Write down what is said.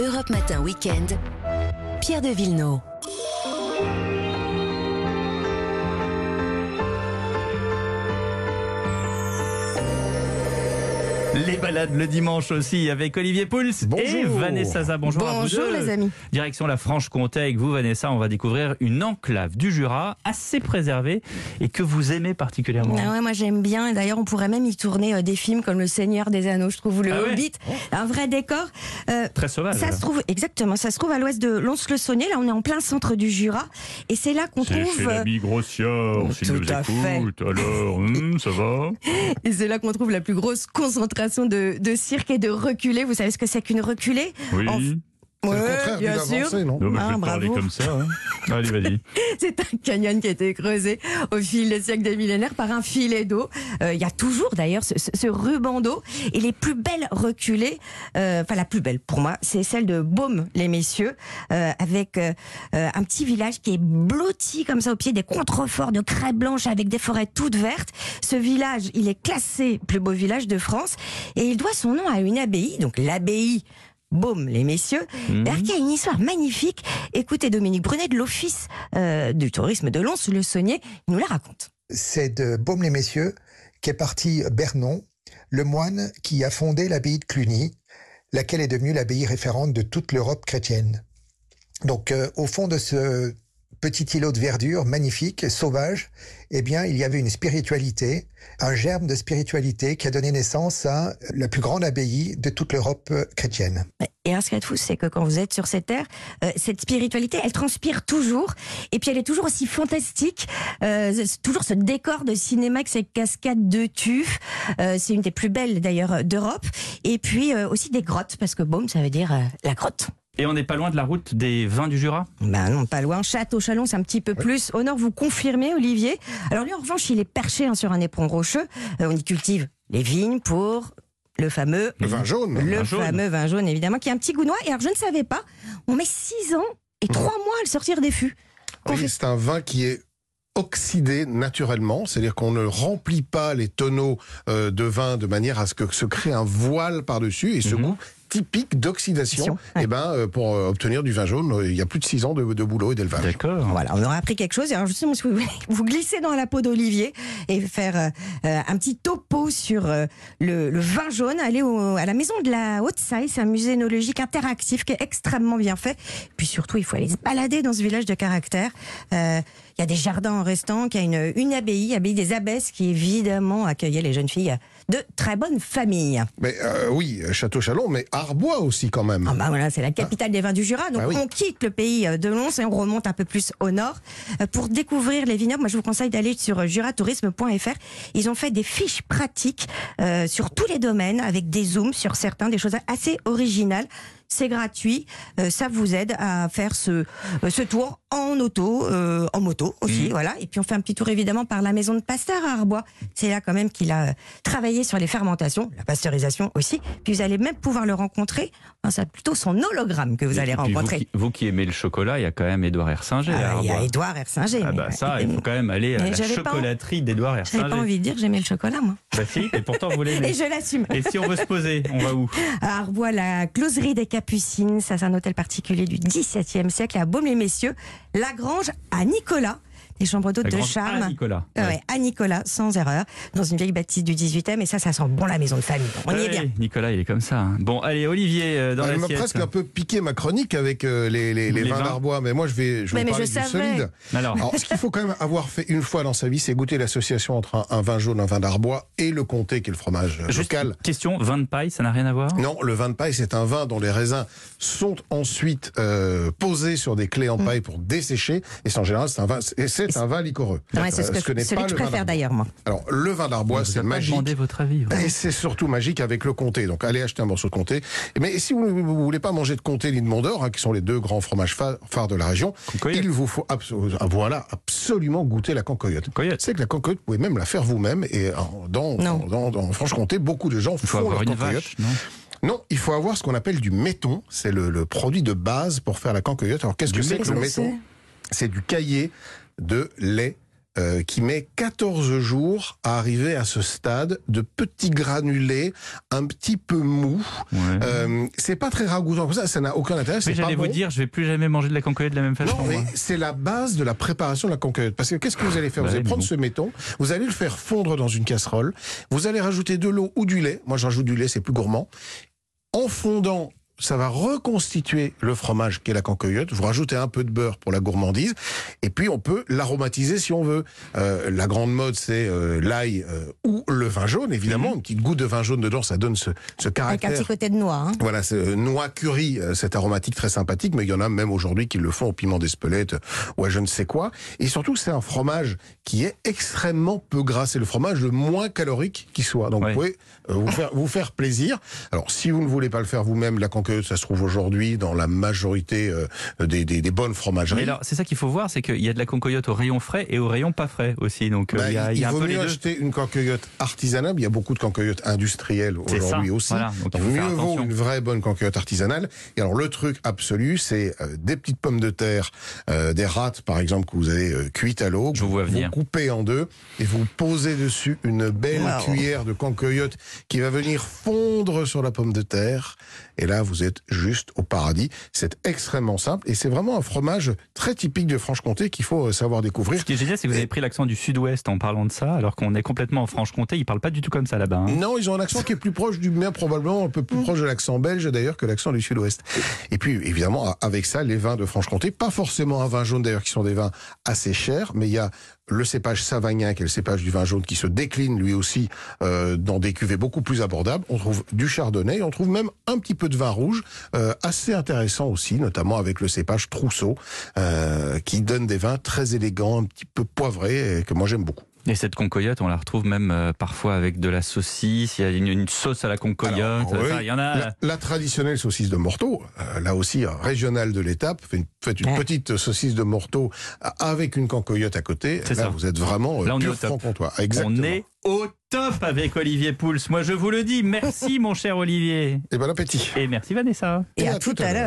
Europe Matin Weekend. Pierre de Villeneuve. Les balades le dimanche aussi avec Olivier Pouls et. Vanessa Zah. Bonjour, à vous Bonjour deux. les amis. Direction la Franche-Comté avec vous Vanessa, on va découvrir une enclave du Jura assez préservée et que vous aimez particulièrement. Ah ouais, moi j'aime bien. Et D'ailleurs, on pourrait même y tourner euh, des films comme Le Seigneur des Anneaux, je trouve, ou Le Ah ouais Hobbit. Un vrai décor. Euh, Très sauvage. ça se trouve, exactement, ça se trouve à l'ouest de Lons-le-Saunier. Là, on est en plein centre du Jura. Et c'est là qu'on trouve. euh, Grossiard, s'il nous tout à fait. écoute. Alors, hum, ça va? Et c'est là qu'on trouve la plus grosse concentration de, de cirque et de reculés. Vous savez ce que c'est qu'une reculée? Oui. Le bien sûr. non Non, mais Ah, je vais te parler comme ça. hein. Allez, vas-y. C'est un canyon qui a été creusé au fil des siècles des millénaires par un filet d'eau. Euh, Il y a toujours d'ailleurs ce, ce- ce ruban d'eau. Et les plus belles reculées, euh, enfin la plus belle pour moi, c'est celle de Baume, les messieurs, euh, avec euh, euh, un petit village qui est blotti comme ça au pied des contreforts de craie blanche avec des forêts toutes vertes. Ce village, il est classé plus beau village de France et il doit son nom à une abbaye, donc l'abbaye Baume, les messieurs, qui a une histoire magnifique. Écoutez Dominique Brunet de l'Office euh, du tourisme de Lons-le-Saunier, il nous la raconte. c'est de Baume-les-Messieurs qu'est parti Bernon, le moine qui a fondé l'abbaye de Cluny, laquelle est devenue l'abbaye référente de toute l'Europe chrétienne. Donc, euh, au fond de ce petit îlot de verdure magnifique, sauvage, eh bien, il y avait une spiritualité, un germe de spiritualité qui a donné naissance à la plus grande abbaye de toute l'Europe euh, chrétienne. Et ce a de fou, c'est que quand vous êtes sur cette terre, euh, cette spiritualité, elle transpire toujours. Et puis, elle est toujours aussi fantastique. Euh, toujours ce décor de cinéma avec ces cascades de tuf. C'est une des plus belles, d'ailleurs, d'Europe. Et puis, aussi des grottes, parce que Baume, ça veut dire la grotte. Et on n'est pas loin de la route des vins du Jura Ben non, pas loin. Château-Chalon, c'est un petit peu plus. Au nord, vous confirmez, Olivier? Alors lui, en revanche, il est perché hein, sur un éperon rocheux. Euh, on y cultive les vignes pour le fameux... Le vin jaune. Le Vin jaune. fameux vin jaune, évidemment, qui a un petit goût noir. Et alors, je ne savais pas, on met 6 ans et 3 mois à le sortir des fûts. Qu'on Oui, fait- c'est un vin qui est oxydé naturellement, c'est-à-dire qu'on ne remplit pas les tonneaux euh, de vin de manière à ce que se crée un voile par-dessus et ce Mhm. goût typique d'oxydation. Ouais. Et ben euh, pour euh, obtenir du vin jaune, euh, il y a plus de six ans de, de boulot et d'élevage. D'accord. Voilà, on aura appris quelque chose. Alors justement, si vous voulez vous glisser dans la peau d'Olivier et faire euh, un petit topo sur euh, le, le vin jaune, allez au- à la maison de la Haute-Saille, c'est un musée énologique interactif qui est extrêmement bien fait. Puis surtout, il faut aller se balader dans ce village de caractère. Euh, Il y a des jardins en restant, qui a une, une abbaye, abbaye des abbesses, qui évidemment accueillait les jeunes filles de très bonne famille. Mais euh, oui, Château Chalon, mais Arbois aussi quand même. Ah bah voilà, c'est la capitale des vins du Jura. Donc Ah oui. on quitte le pays euh, de Lons et on remonte un peu plus au nord. Euh, Pour découvrir les vignobles, moi je vous conseille d'aller sur euh, juratourisme.fr. Ils ont fait des fiches pratiques euh, sur tous les domaines avec des zooms sur certains, des choses assez originales. C'est gratuit, euh, ça vous aide à faire ce, euh, ce tour en auto, euh, en moto aussi, voilà. Et puis on fait un petit tour évidemment par la maison de Pasteur à Arbois. C'est là quand même qu'il a travaillé sur les fermentations, la pasteurisation aussi. Puis vous allez même pouvoir le rencontrer. Enfin, c'est plutôt son hologramme que vous allez puis, rencontrer. Vous qui, vous qui aimez le chocolat, il y a quand même Édouard Hersinger. Ah, il y a. Édouard Hersinger. Ah bah ça, il faut quand même aller à la j'avais chocolaterie d'Édouard J'avais Hersinger. pas envie de dire que j'aimais le chocolat, moi. Bah si, et pourtant vous l'aimez. Et je l'assume. Et si on veut se poser, on va où À Arbois, la closerie des Capucines, ça c'est un hôtel particulier du XVIIe siècle à Baume-les-Messieurs. La Grange à Nicolas, des chambres d'hôtes La de charme. à Nicolas. Ah ouais, à Nicolas, sans erreur, dans une vieille bâtisse du 18e. Et ça, ça sent bon la maison de famille. On y est bien. Nicolas, il est comme ça. hein. Bon, allez, Olivier, euh, dans Elle m'a l'assiette. presque un peu piqué ma chronique avec euh, les, les, les Les vins d'Arbois, mais moi je vais, je vais Mais- mais parler je du solide. Alors, Alors, ce qu'il faut quand même avoir fait une fois dans sa vie, c'est goûter l'association entre un, un vin jaune, un vin d'Arbois et le comté, qui est le fromage euh, juste local. question, vin de paille, ça n'a rien à voir? Non, le vin de paille, c'est un vin dont les raisins sont ensuite euh, posés sur des clés en paille pour dessécher. Et c'est en général, c'est un vin, c'est c'est un vin liquoreux. Ouais, c'est ce Euh, que, n'est celui pas que je préfère d'ailleurs, moi. Alors, le vin d'Arbois, c'est magique. demandé votre avis. ouais. Et c'est surtout magique avec le comté. Donc allez acheter un morceau de comté. Mais si vous ne voulez pas manger de comté ni de Mondor, hein, qui sont les deux grands fromages pha- phares de la région, il vous faut abso- ah, voilà, absolument goûter la cancoyote. C'est que la cancoyote, vous pouvez même la faire vous-même. Et euh, dans, Non. dans, dans Franche-Comté, beaucoup de gens Il faut font avoir leur une cancoyote. vache, non? Il faut avoir ce qu'on appelle du méton. C'est le, le produit de base pour faire la cancoyote. Alors qu'est-ce que c'est que le méton. C'est du caillé de lait euh, qui met 14 jours à arriver à ce stade de petits granulés un petit peu mou. Ouais. Euh, c'est pas très ragoûtant ça, ça n'a aucun intérêt. Mais j'allais vous bon. dire, je vais plus jamais manger de la cancoyote de la même façon. Non, mais c'est la base de la préparation de la conquête. Parce que qu'est-ce que vous allez faire? Bah Vous allez prendre bon. ce méton, vous allez le faire fondre dans une casserole, vous allez rajouter de l'eau ou du lait. Moi, j'ajoute du lait, c'est plus gourmand. En fondant, ça va reconstituer le fromage qu'est la cancoyote. Vous rajoutez un peu de beurre pour la gourmandise. Et puis, on peut l'aromatiser si on veut. Euh, la grande mode, c'est euh, l'ail euh, ou le vin jaune, évidemment. Un petit goût de vin jaune dedans, ça donne ce, ce Avec un caractère. petit côté de noix. hein. Voilà, c'est euh, noix curry, euh, cette aromatique très sympathique, mais il y en a même aujourd'hui qui le font au piment d'Espelette euh, ou à je ne sais quoi. Et surtout, c'est un fromage qui est extrêmement peu gras. C'est le fromage le moins calorique qui soit. Donc, vous pouvez euh, vous, faire, vous faire plaisir. Alors, si vous ne voulez pas le faire vous-même, la conquête, ça se trouve aujourd'hui dans la majorité euh, des, des, des bonnes fromageries. Mais alors, c'est ça qu'il faut voir, c'est qu'il y a de la cancoyote au rayon frais et au rayon pas frais aussi. Donc, euh, Bah, il y a, il y a un vaut les mieux deux. acheter une canqueyote artisanale. Il y a beaucoup de canqueyotes industrielles aujourd'hui aussi. voilà. Donc, il faut mieux vaut une vraie bonne canquyote artisanale. Et alors le truc absolu, c'est euh, des petites pommes de terre, euh, des râtes par exemple que vous avez euh, cuites à l'eau. Je vous vois venir. coupez en deux et vous posez dessus une belle Wow. cuillère de canquyote qui va venir fondre sur la pomme de terre. Et là, vous êtes juste au paradis. C'est extrêmement simple et c'est vraiment un fromage très typique de Franche-Comté qu'il faut euh, savoir découvrir. Ce qui est génial, c'est que vous avez pris l'accent du sud-ouest en parlant de ça, alors qu'on est complètement en Franche-Comté. Ils parlent pas du tout comme ça là-bas. hein. Non, ils ont un accent qui est plus proche du mien, probablement un peu plus proche de l'accent belge d'ailleurs que l'accent du sud-ouest. Et puis évidemment, avec ça, les vins de Franche-Comté, pas forcément un vin jaune d'ailleurs, qui sont des vins assez chers, mais il y a le cépage savagnin, qui est le cépage du vin jaune, qui se décline lui aussi euh, dans des cuvées beaucoup plus abordables. On trouve du chardonnay, on trouve même un petit peu de vin rouge, euh, assez intéressant aussi, notamment avec le cépage trousseau, euh, qui donne des vins très élégants, un petit peu poivrés, et que moi j'aime beaucoup. Et cette concoyote, on la retrouve même euh, parfois avec de la saucisse. Il y a une, une sauce à la concoyote. Alors, oui, Enfin, il y en a. La, la traditionnelle saucisse de Morteau, euh, là aussi euh, régionale de l'étape, faites une, faites une Ouais. petite saucisse de Morteau avec une cancoyote à côté. C'est Là, ça. vous êtes vraiment euh, Là, on est au top. Exactement. On est au top avec Olivier Pouls. Moi, je vous le dis. Merci, mon cher Olivier. Et bon appétit. Et merci, Vanessa. Et à tout à l'heure.